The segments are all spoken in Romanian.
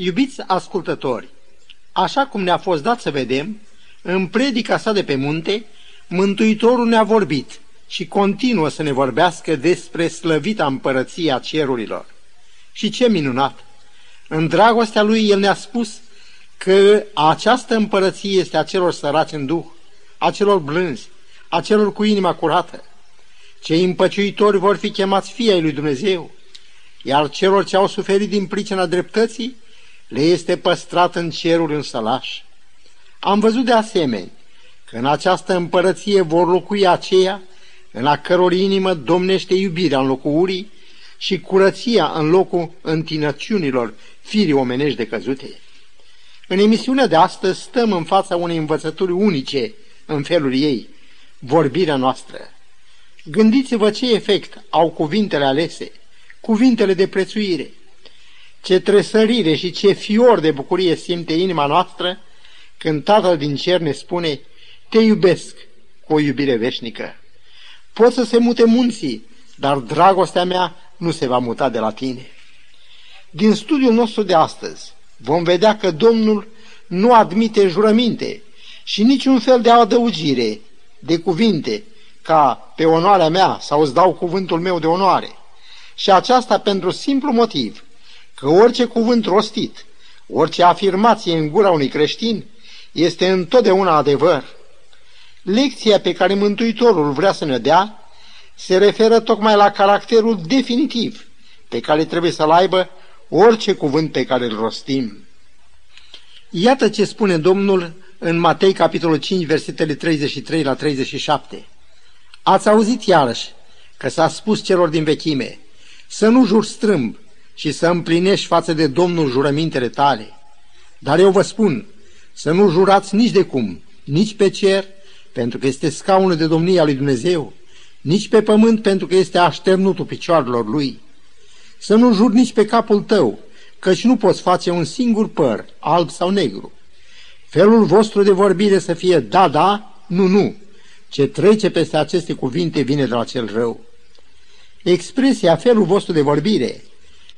Iubiți ascultători, așa cum ne-a fost dat să vedem, în predica sa de pe munte, Mântuitorul ne-a vorbit și continuă să ne vorbească despre slăvita împărăția cerurilor. Și ce minunat! În dragostea lui el ne-a spus că această împărăție este a celor săraci în duh, a celor blânzi, a celor cu inima curată. Cei împăciuitori vor fi chemați fii ai lui Dumnezeu, iar celor ce au suferit din pricina dreptății le este păstrat în cerul în sălaș. Am văzut de asemenea că în această împărăție vor locui aceia în a căror inimă domnește iubirea în locul urii și curăția în locul întinăciunilor firii omenești de căzute. În emisiunea de astăzi stăm în fața unei învățături unice în felul ei, vorbirea noastră. Gândiți-vă ce efect au cuvintele alese, cuvintele de prețuire, ce tresărire și ce fior de bucurie simte inima noastră când Tatăl din cer ne spune, te iubesc cu o iubire veșnică. Pot să se mute munții, dar dragostea mea nu se va muta de la tine. Din studiul nostru de astăzi vom vedea că Domnul nu admite jurăminte și niciun fel de adăugire de cuvinte ca pe onoarea mea sau îți dau cuvântul meu de onoare. Și aceasta pentru simplu motiv că orice cuvânt rostit, orice afirmație în gura unui creștin este întotdeauna adevăr. Lecția pe care Mântuitorul vrea să ne dea se referă tocmai la caracterul definitiv pe care trebuie să-l aibă orice cuvânt pe care îl rostim. Iată ce spune Domnul în Matei, capitolul 5, versetele 33 la 37. Ați auzit iarăși că s-a spus celor din vechime, să nu jur strâmb și să împlinești față de Domnul jurămintele tale. Dar eu vă spun, să nu jurați nici de cum, nici pe cer, pentru că este scaunul de domnia lui Dumnezeu, nici pe pământ, pentru că este așternutul picioarelor lui. Să nu juri nici pe capul tău, căci nu poți face un singur păr, alb sau negru. Felul vostru de vorbire să fie da, da, nu, nu. Ce trece peste aceste cuvinte vine de la cel rău. Expresia felul vostru de vorbire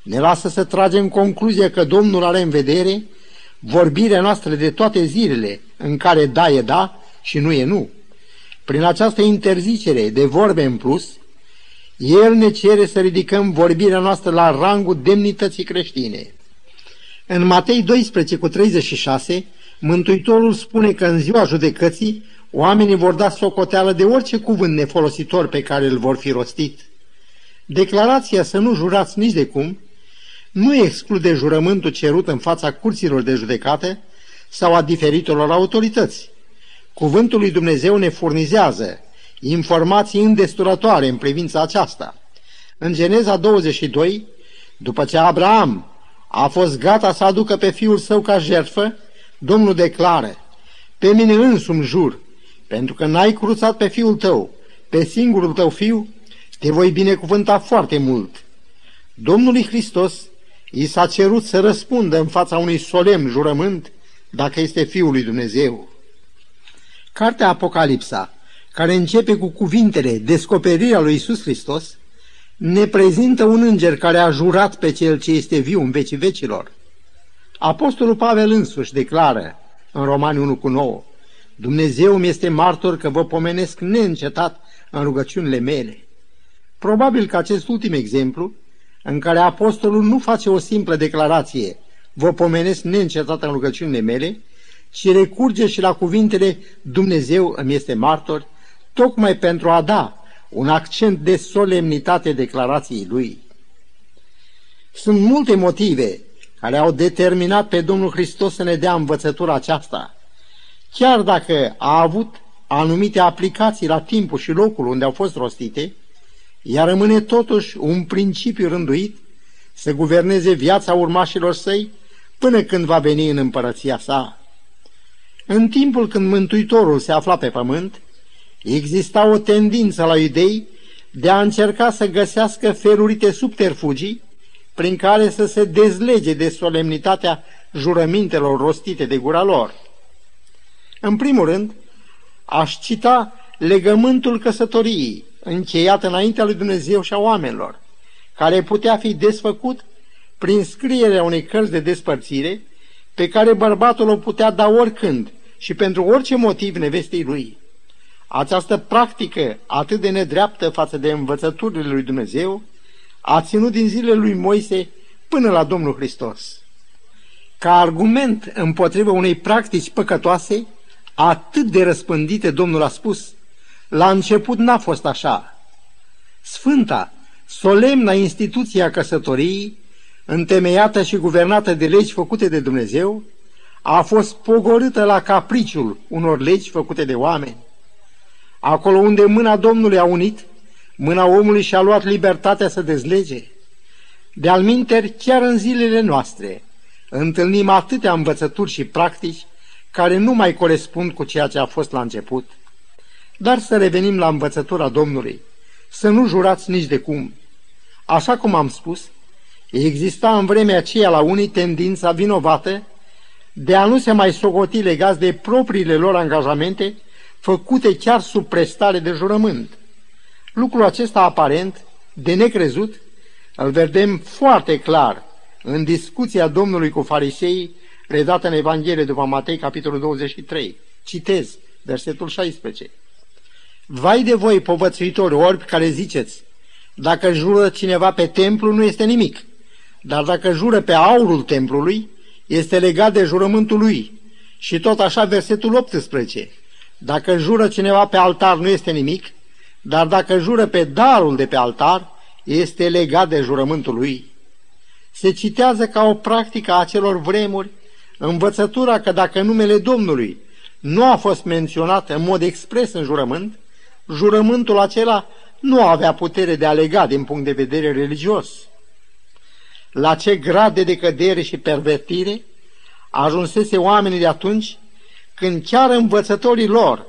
ne lasă să tragem concluzia că Domnul are în vedere vorbirea noastră de toate zilele în care da e da și nu e nu. Prin această interzicere de vorbe în plus, El ne cere să ridicăm vorbirea noastră la rangul demnității creștine. În Matei 12 cu 36, Mântuitorul spune că în ziua judecății oamenii vor da socoteală de orice cuvânt nefolositor pe care îl vor fi rostit. Declarația să nu jurați nici de cum nu exclude jurământul cerut în fața curților de judecată sau a diferitelor autorități. Cuvântul lui Dumnezeu ne furnizează informații îndestulătoare în privința aceasta. În Geneza 22, după ce Abraham a fost gata să aducă pe fiul său ca jertfă, Domnul declară, pe mine însumi jur, pentru că n-ai cruțat pe fiul tău, pe singurul tău fiu, te voi binecuvânta foarte mult. Domnului Hristos i s-a cerut să răspundă în fața unui solemn jurământ dacă este Fiul lui Dumnezeu. Cartea Apocalipsa, care începe cu cuvintele Descoperirea lui Isus Hristos, ne prezintă un înger care a jurat pe cel ce este viu în vecii vecilor. Apostolul Pavel însuși declară în Romani 1 cu 9, Dumnezeu mi este martor că vă pomenesc neîncetat în rugăciunile mele. Probabil că acest ultim exemplu în care apostolul nu face o simplă declarație, vă pomenesc neîncetat în rugăciunile mele, și recurge și la cuvintele Dumnezeu îmi este martor, tocmai pentru a da un accent de solemnitate declarației lui. Sunt multe motive care au determinat pe Domnul Hristos să ne dea învățătura aceasta, chiar dacă a avut anumite aplicații la timpul și locul unde au fost rostite, ea rămâne totuși un principiu rânduit să guverneze viața urmașilor săi până când va veni în împărăția sa. În timpul când Mântuitorul se afla pe pământ, exista o tendință la idei de a încerca să găsească felurite subterfugii prin care să se dezlege de solemnitatea jurămintelor rostite de gura lor. În primul rând, aș cita legământul căsătoriei, încheiat înaintea lui Dumnezeu și a oamenilor, care putea fi desfăcut prin scrierea unei cărți de despărțire, pe care bărbatul o putea da oricând și pentru orice motiv nevestei lui. Această practică atât de nedreaptă față de învățăturile lui Dumnezeu a ținut din zilele lui Moise până la Domnul Hristos. Ca argument împotriva unei practici păcătoase, atât de răspândite, Domnul a spus, la început n-a fost așa. Sfânta, solemna instituție a căsătoriei, întemeiată și guvernată de legi făcute de Dumnezeu, a fost pogorâtă la capriciul unor legi făcute de oameni. Acolo unde mâna Domnului a unit, mâna omului și-a luat libertatea să dezlege. De-al minteri, chiar în zilele noastre, întâlnim atâtea învățături și practici care nu mai corespund cu ceea ce a fost la început. Dar să revenim la învățătura Domnului, să nu jurați nici de cum. Așa cum am spus, exista în vremea aceea la unii tendința vinovată de a nu se mai socoti legați de propriile lor angajamente făcute chiar sub prestare de jurământ. Lucrul acesta aparent, de necrezut, îl vedem foarte clar în discuția Domnului cu farisei redată în Evanghelie după Matei, capitolul 23. Citez, versetul 16. Vai de voi, povățuitori orbi, care ziceți, dacă jură cineva pe templu, nu este nimic, dar dacă jură pe aurul templului, este legat de jurământul lui. Și tot așa versetul 18. Dacă jură cineva pe altar, nu este nimic, dar dacă jură pe darul de pe altar, este legat de jurământul lui. Se citează ca o practică a acelor vremuri învățătura că dacă numele Domnului nu a fost menționat în mod expres în jurământ, jurământul acela nu avea putere de a lega din punct de vedere religios. La ce grad de decădere și pervertire ajunsese oamenii de atunci când chiar învățătorii lor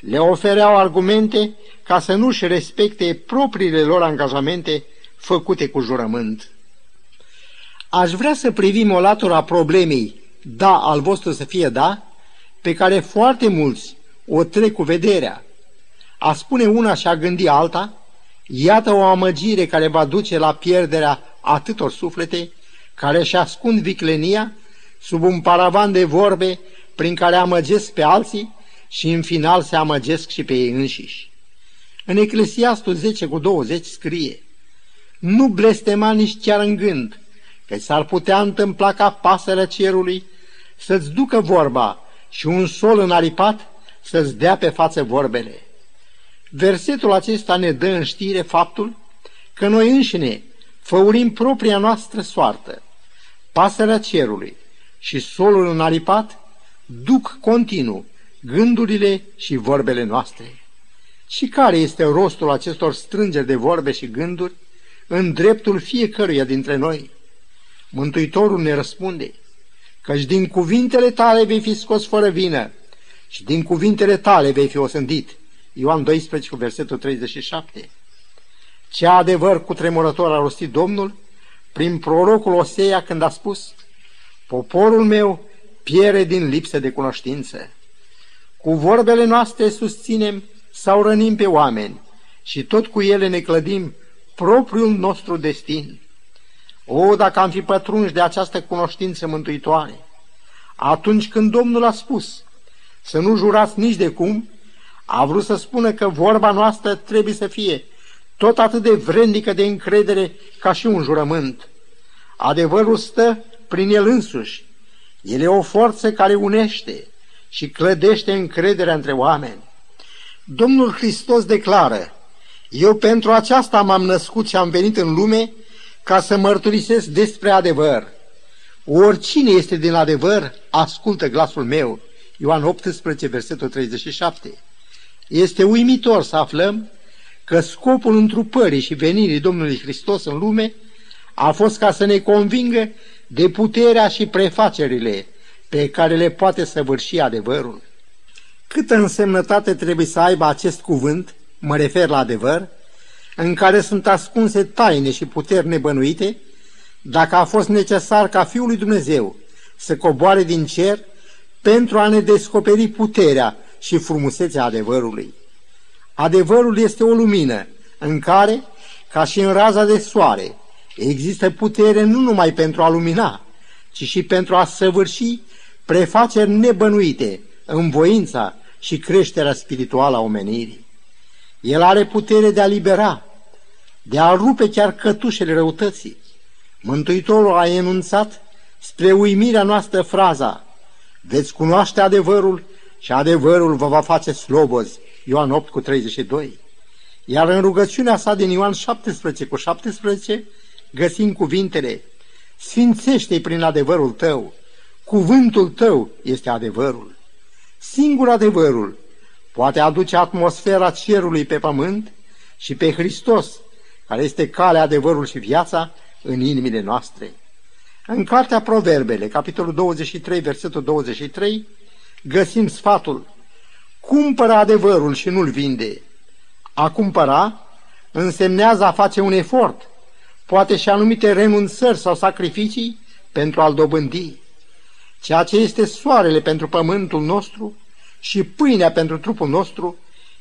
le ofereau argumente ca să nu-și respecte propriile lor angajamente făcute cu jurământ. Aș vrea să privim o latură a problemei da al vostru să fie da, pe care foarte mulți o trec cu vederea. A spune una și a gândi alta, iată o amăgire care va duce la pierderea atâtor suflete care își ascund viclenia sub un paravan de vorbe prin care amăgesc pe alții și în final se amăgesc și pe ei înșiși. În Eclesiastul 10 cu 20 scrie, Nu blestema nici chiar în gând, că s-ar putea întâmpla ca pasărea cerului să-ți ducă vorba și un sol înaripat să-ți dea pe față vorbele. Versetul acesta ne dă în știre faptul că noi înșine făurim propria noastră soartă. Pasărea cerului și solul înaripat duc continuu gândurile și vorbele noastre. Și care este rostul acestor strângeri de vorbe și gânduri în dreptul fiecăruia dintre noi? Mântuitorul ne răspunde, căci din cuvintele tale vei fi scos fără vină și din cuvintele tale vei fi osândit. Ioan 12 cu versetul 37. Ce adevăr cu tremurător a rostit Domnul prin prorocul Osea când a spus Poporul meu piere din lipsă de cunoștință. Cu vorbele noastre susținem sau rănim pe oameni și tot cu ele ne clădim propriul nostru destin. O, dacă am fi pătrunși de această cunoștință mântuitoare, atunci când Domnul a spus să nu jurați nici de cum, a vrut să spună că vorba noastră trebuie să fie tot atât de vrednică de încredere ca și un jurământ. Adevărul stă prin el însuși. El e o forță care unește și clădește încrederea între oameni. Domnul Hristos declară, Eu pentru aceasta m-am născut și am venit în lume ca să mărturisesc despre adevăr. Oricine este din adevăr, ascultă glasul meu. Ioan 18, versetul 37. Este uimitor să aflăm că scopul întrupării și venirii Domnului Hristos în lume a fost ca să ne convingă de puterea și prefacerile pe care le poate săvârși adevărul. Câtă însemnătate trebuie să aibă acest cuvânt, mă refer la adevăr, în care sunt ascunse taine și puteri nebănuite, dacă a fost necesar ca Fiul lui Dumnezeu să coboare din cer pentru a ne descoperi puterea și frumusețea adevărului. Adevărul este o lumină în care, ca și în raza de soare, Există putere nu numai pentru a lumina, ci și pentru a săvârși prefaceri nebănuite în voința și creșterea spirituală a omenirii. El are putere de a libera, de a rupe chiar cătușele răutății. Mântuitorul a enunțat spre uimirea noastră fraza, veți cunoaște adevărul și adevărul vă va face slobozi. Ioan 8 cu 32. Iar în rugăciunea sa din Ioan 17 cu 17 găsim cuvintele, Sfințește-i prin adevărul tău, cuvântul tău este adevărul. Singur adevărul poate aduce atmosfera cerului pe pământ și pe Hristos, care este calea, adevărul și viața, în inimile noastre. În cartea Proverbele, capitolul 23, versetul 23, găsim sfatul, cumpără adevărul și nu-l vinde. A cumpăra însemnează a face un efort, poate și anumite renunțări sau sacrificii pentru a-l dobândi. Ceea ce este soarele pentru pământul nostru și pâinea pentru trupul nostru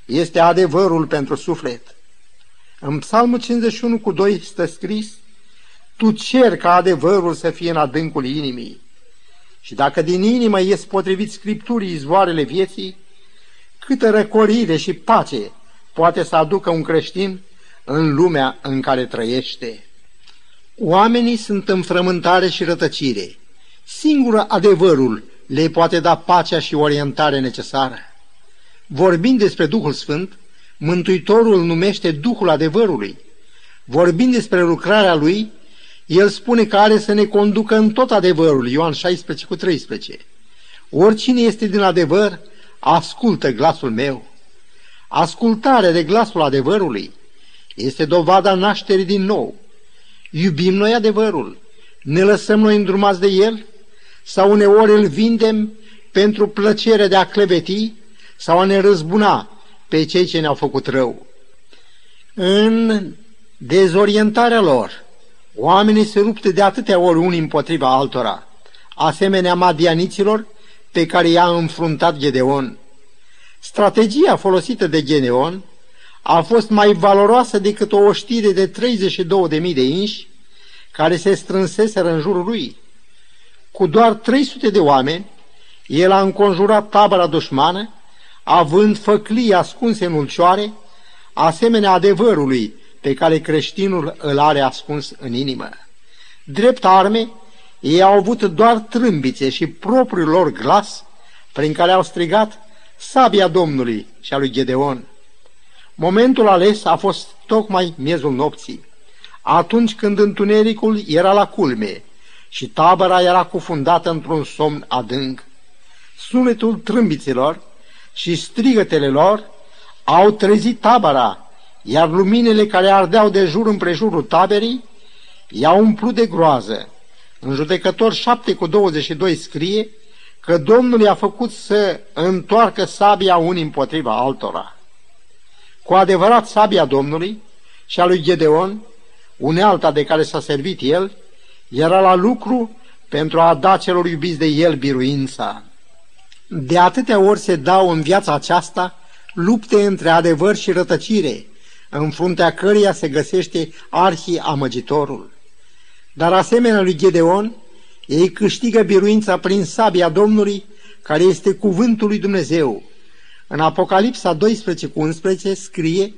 este adevărul pentru suflet. În Psalmul 51 cu 2 stă scris, Tu cer ca adevărul să fie în adâncul inimii. Și dacă din inimă ies potrivit Scripturii izvoarele vieții, câtă răcorire și pace poate să aducă un creștin în lumea în care trăiește. Oamenii sunt în frământare și rătăcire. Singură adevărul le poate da pacea și orientare necesară. Vorbind despre Duhul Sfânt, Mântuitorul îl numește Duhul adevărului. Vorbind despre lucrarea lui, el spune că are să ne conducă în tot adevărul, Ioan 16 cu 13. Oricine este din adevăr, ascultă glasul meu. Ascultarea de glasul adevărului este dovada nașterii din nou. Iubim noi adevărul, ne lăsăm noi îndrumați de el sau uneori îl vindem pentru plăcere de a cleveti sau a ne răzbuna pe cei ce ne-au făcut rău. În dezorientarea lor, oamenii se rupte de atâtea ori unii împotriva altora, asemenea madianiților pe care i-a înfruntat Gedeon. Strategia folosită de Gedeon a fost mai valoroasă decât o oștire de 32.000 de inși care se strânseseră în jurul lui. Cu doar 300 de oameni, el a înconjurat tabăra dușmană, având făclii ascunse în ulcioare, asemenea adevărului pe care creștinul îl are ascuns în inimă. Drept arme, ei au avut doar trâmbițe și propriul lor glas, prin care au strigat sabia Domnului și a lui Gedeon. Momentul ales a fost tocmai miezul nopții, atunci când întunericul era la culme și tabăra era cufundată într-un somn adânc. Sunetul trâmbiților și strigătele lor au trezit tabăra, iar luminile care ardeau de jur împrejurul taberii i-au umplut de groază. În judecător 7 cu 22 scrie că Domnul i-a făcut să întoarcă sabia unii împotriva altora. Cu adevărat sabia Domnului și a lui Gedeon, unealta de care s-a servit el, era la lucru pentru a da celor iubiți de el biruința. De atâtea ori se dau în viața aceasta lupte între adevăr și rătăcire, în fruntea căreia se găsește arhii amăgitorul. Dar asemenea lui Gedeon, ei câștigă biruința prin sabia Domnului, care este cuvântul lui Dumnezeu. În Apocalipsa 12 cu 11 scrie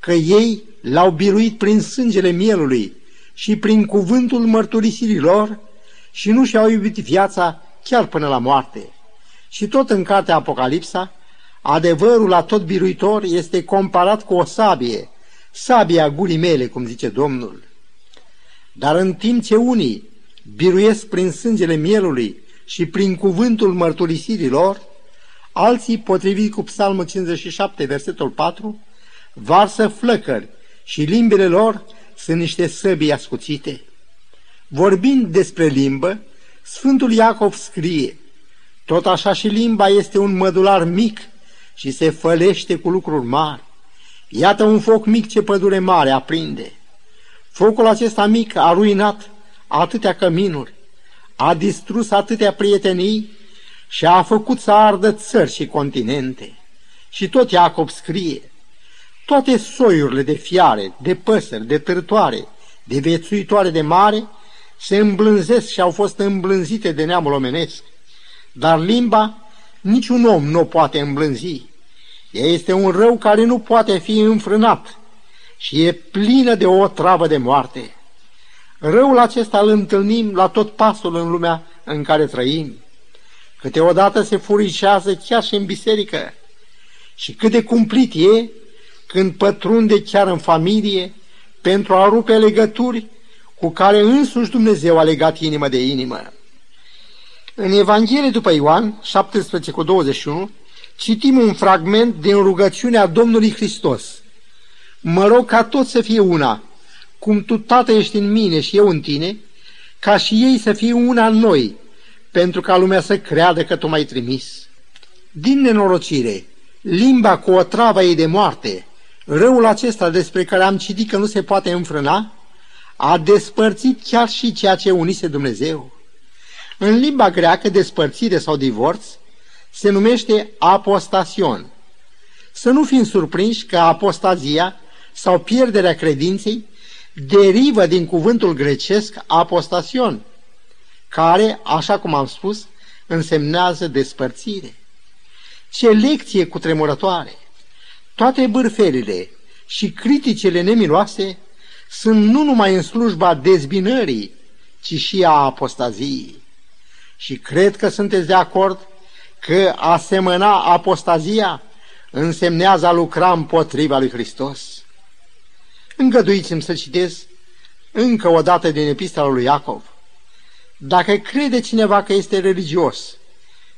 că ei l-au biruit prin sângele mielului și prin cuvântul mărturisirii lor și nu și-au iubit viața chiar până la moarte. Și tot în cartea Apocalipsa, adevărul la tot biruitor este comparat cu o sabie, sabia gurii mele, cum zice Domnul. Dar în timp ce unii biruiesc prin sângele mielului și prin cuvântul mărturisirii lor, alții, potrivit cu Psalmul 57, versetul 4, varsă flăcări și limbile lor sunt niște săbii ascuțite. Vorbind despre limbă, Sfântul Iacov scrie, tot așa și limba este un mădular mic și se fălește cu lucruri mari. Iată un foc mic ce pădure mare aprinde. Focul acesta mic a ruinat atâtea căminuri, a distrus atâtea prietenii și a făcut să ardă țări și continente. Și tot Iacob scrie, toate soiurile de fiare, de păsări, de târtoare, de viețuitoare de mare, se îmblânzesc și au fost îmblânzite de neamul omenesc. Dar limba niciun om nu poate îmblânzi. Ea este un rău care nu poate fi înfrânat și e plină de o travă de moarte. Răul acesta îl întâlnim la tot pasul în lumea în care trăim. Câteodată se furișează chiar și în biserică. Și cât de cumplit e când pătrunde chiar în familie pentru a rupe legături cu care însuși Dumnezeu a legat inima de inimă. În Evanghelie după Ioan, 17 cu 21, citim un fragment din rugăciunea Domnului Hristos. Mă rog ca tot să fie una, cum tu, Tată, ești în mine și eu în tine, ca și ei să fie una în noi, pentru ca lumea să creadă că tu m-ai trimis. Din nenorocire, limba cu o travă ei de moarte, răul acesta despre care am citit că nu se poate înfrâna, a despărțit chiar și ceea ce unise Dumnezeu. În limba greacă, despărțire sau divorț se numește apostasion. Să nu fim surprinși că apostazia sau pierderea credinței derivă din cuvântul grecesc apostasion, care, așa cum am spus, însemnează despărțire. Ce lecție cu tremurătoare! Toate bârfelile și criticele nemiloase sunt nu numai în slujba dezbinării, ci și a apostaziei. Și cred că sunteți de acord că a semăna apostazia însemnează a lucra împotriva lui Hristos. Îngăduiți-mi să citesc încă o dată din epistola lui Iacov. Dacă crede cineva că este religios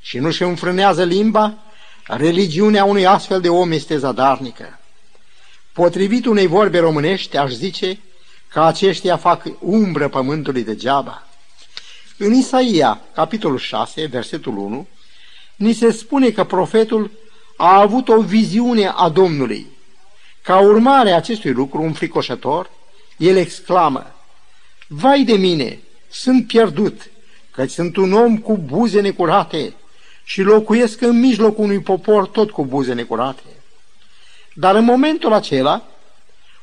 și nu-și înfrânează limba, religiunea unui astfel de om este zadarnică. Potrivit unei vorbe românești, aș zice că aceștia fac umbră pământului degeaba. În Isaia, capitolul 6, versetul 1, ni se spune că profetul a avut o viziune a Domnului. Ca urmare a acestui lucru înfricoșător, el exclamă, Vai de mine, sunt pierdut, căci sunt un om cu buze necurate și locuiesc în mijlocul unui popor tot cu buze necurate. Dar în momentul acela,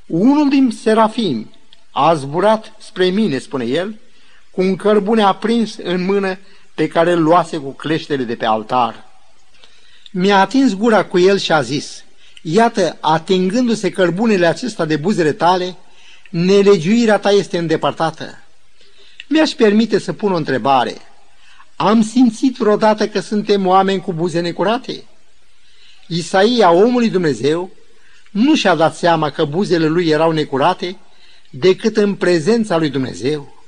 unul din serafim a zburat spre mine, spune el, cu un cărbune aprins în mână pe care îl luase cu cleștele de pe altar. Mi-a atins gura cu el și a zis, Iată, atingându-se cărbunele acesta de buzele tale, nelegiuirea ta este îndepărtată. Mi-aș permite să pun o întrebare. Am simțit vreodată că suntem oameni cu buze necurate? Isaia, omului Dumnezeu, nu și-a dat seama că buzele lui erau necurate decât în prezența lui Dumnezeu.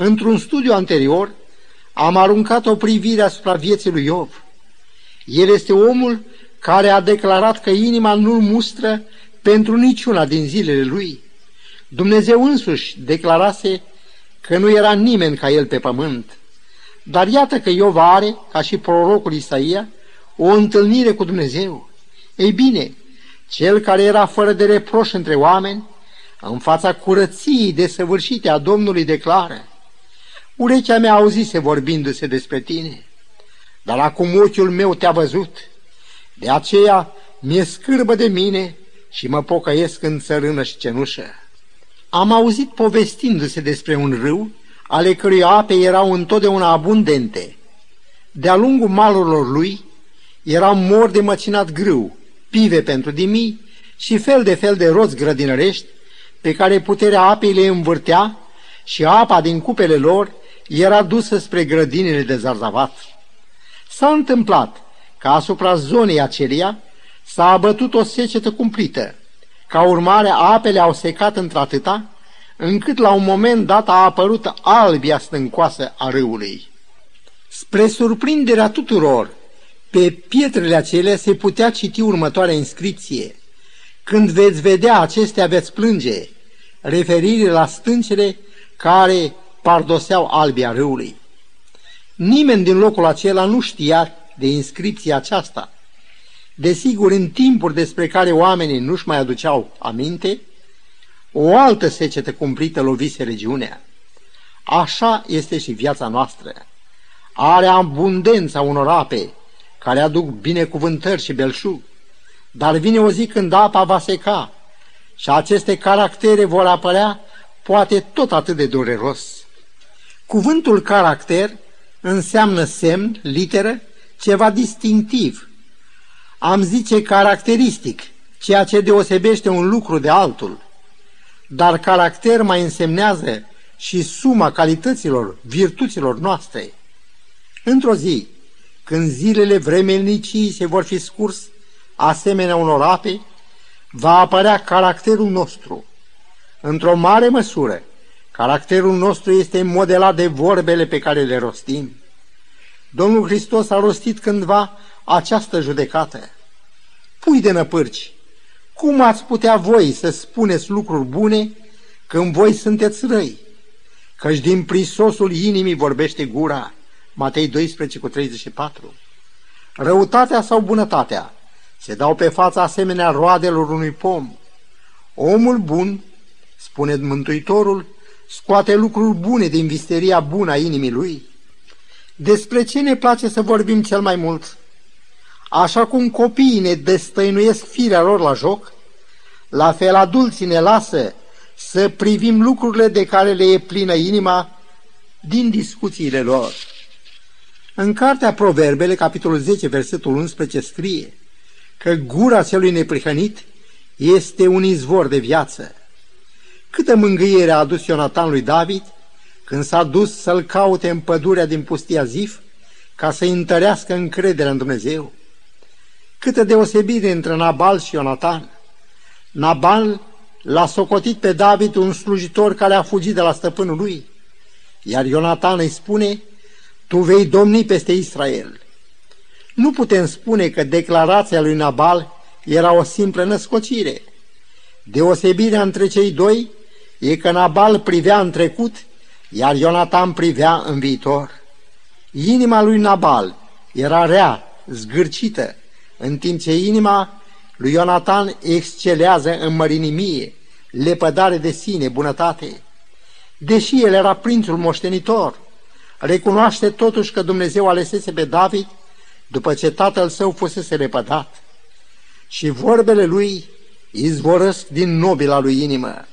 Într-un studiu anterior, am aruncat o privire asupra vieții lui Iov. El este omul care a declarat că inima nu-l mustră pentru niciuna din zilele lui. Dumnezeu însuși declarase că nu era nimeni ca el pe pământ. Dar iată că Iov are, ca și prorocul Isaia, o întâlnire cu Dumnezeu. Ei bine, cel care era fără de reproș între oameni, în fața curăției desăvârșite a Domnului declară, Urechea mea auzise vorbindu-se despre tine, dar acum ochiul meu te-a văzut. De aceea mi-e scârbă de mine și mă pocăiesc în țărână și cenușă. Am auzit povestindu-se despre un râu, ale cărui ape erau întotdeauna abundente. De-a lungul malurilor lui erau mor de măcinat grâu, pive pentru dimii și fel de fel de roți grădinărești pe care puterea apei le învârtea și apa din cupele lor era dusă spre grădinile de zarzavat. S-a întâmplat că asupra zonei aceleia s-a abătut o secetă cumplită. Ca urmare, apele au secat într-atâta, încât la un moment dat a apărut albia stâncoasă a râului. Spre surprinderea tuturor, pe pietrele acelea se putea citi următoarea inscripție. Când veți vedea acestea, veți plânge, referire la stâncele care pardoseau albia râului. Nimeni din locul acela nu știa de inscripția aceasta. Desigur, în timpuri despre care oamenii nu-și mai aduceau aminte, o altă secetă cumplită lovise regiunea. Așa este și viața noastră. Are abundența unor ape care aduc binecuvântări și belșug, dar vine o zi când apa va seca și aceste caractere vor apărea poate tot atât de dureros. Cuvântul caracter înseamnă semn, literă, ceva distinctiv. Am zice caracteristic, ceea ce deosebește un lucru de altul. Dar caracter mai însemnează și suma calităților, virtuților noastre. Într-o zi, când zilele vremelnicii se vor fi scurs, asemenea unor ape, va apărea caracterul nostru. Într-o mare măsură, caracterul nostru este modelat de vorbele pe care le rostim. Domnul Hristos a rostit cândva această judecată. Pui de năpârci, cum ați putea voi să spuneți lucruri bune când voi sunteți răi? Căci din prisosul inimii vorbește gura. Matei 12 cu 34. Răutatea sau bunătatea se dau pe fața asemenea roadelor unui pom. Omul bun, spune Mântuitorul, scoate lucruri bune din visteria bună a inimii lui. Despre ce ne place să vorbim cel mai mult? Așa cum copiii ne destăinuiesc firea lor la joc, la fel adulții ne lasă să privim lucrurile de care le e plină inima din discuțiile lor. În cartea Proverbele, capitolul 10, versetul 11, scrie că gura celui neprihănit este un izvor de viață. Câtă mângâiere a adus Ionatan lui David când s-a dus să-l caute în pădurea din pustia Zif ca să-i întărească încrederea în Dumnezeu. Câtă deosebire între Nabal și Ionatan. Nabal l-a socotit pe David un slujitor care a fugit de la stăpânul lui, iar Ionatan îi spune, tu vei domni peste Israel. Nu putem spune că declarația lui Nabal era o simplă născocire. Deosebirea între cei doi e că Nabal privea în trecut, iar Ionatan privea în viitor. Inima lui Nabal era rea, zgârcită, în timp ce inima lui Ionatan excelează în mărinimie, lepădare de sine, bunătate. Deși el era prințul moștenitor, recunoaște totuși că Dumnezeu alesese pe David după ce tatăl său fusese lepădat. Și vorbele lui izvorăsc din nobila lui inimă.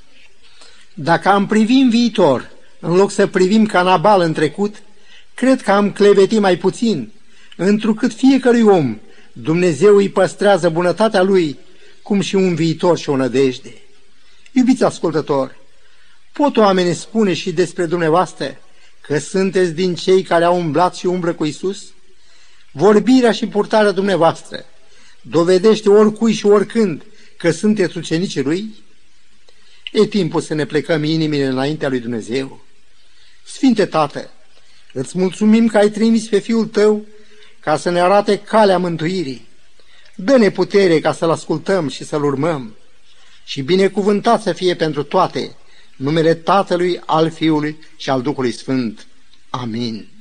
Dacă am privi în viitor, în loc să privim ca Nabal în trecut, cred că am clevetit mai puțin, întrucât fiecărui om Dumnezeu îi păstrează bunătatea lui, cum și un viitor și o nădejde. Iubiți ascultători, pot oamenii spune și despre dumneavoastră că sunteți din cei care au umblat și umblă cu Isus? Vorbirea și purtarea dumneavoastră dovedește oricui și oricând că sunteți ucenicii Lui? E timpul să ne plecăm inimile înaintea lui Dumnezeu. Sfinte Tată, îți mulțumim că ai trimis pe Fiul Tău ca să ne arate calea mântuirii. Dă-ne putere ca să-L ascultăm și să-L urmăm. Și binecuvântat să fie pentru toate numele Tatălui, al Fiului și al Duhului Sfânt. Amin.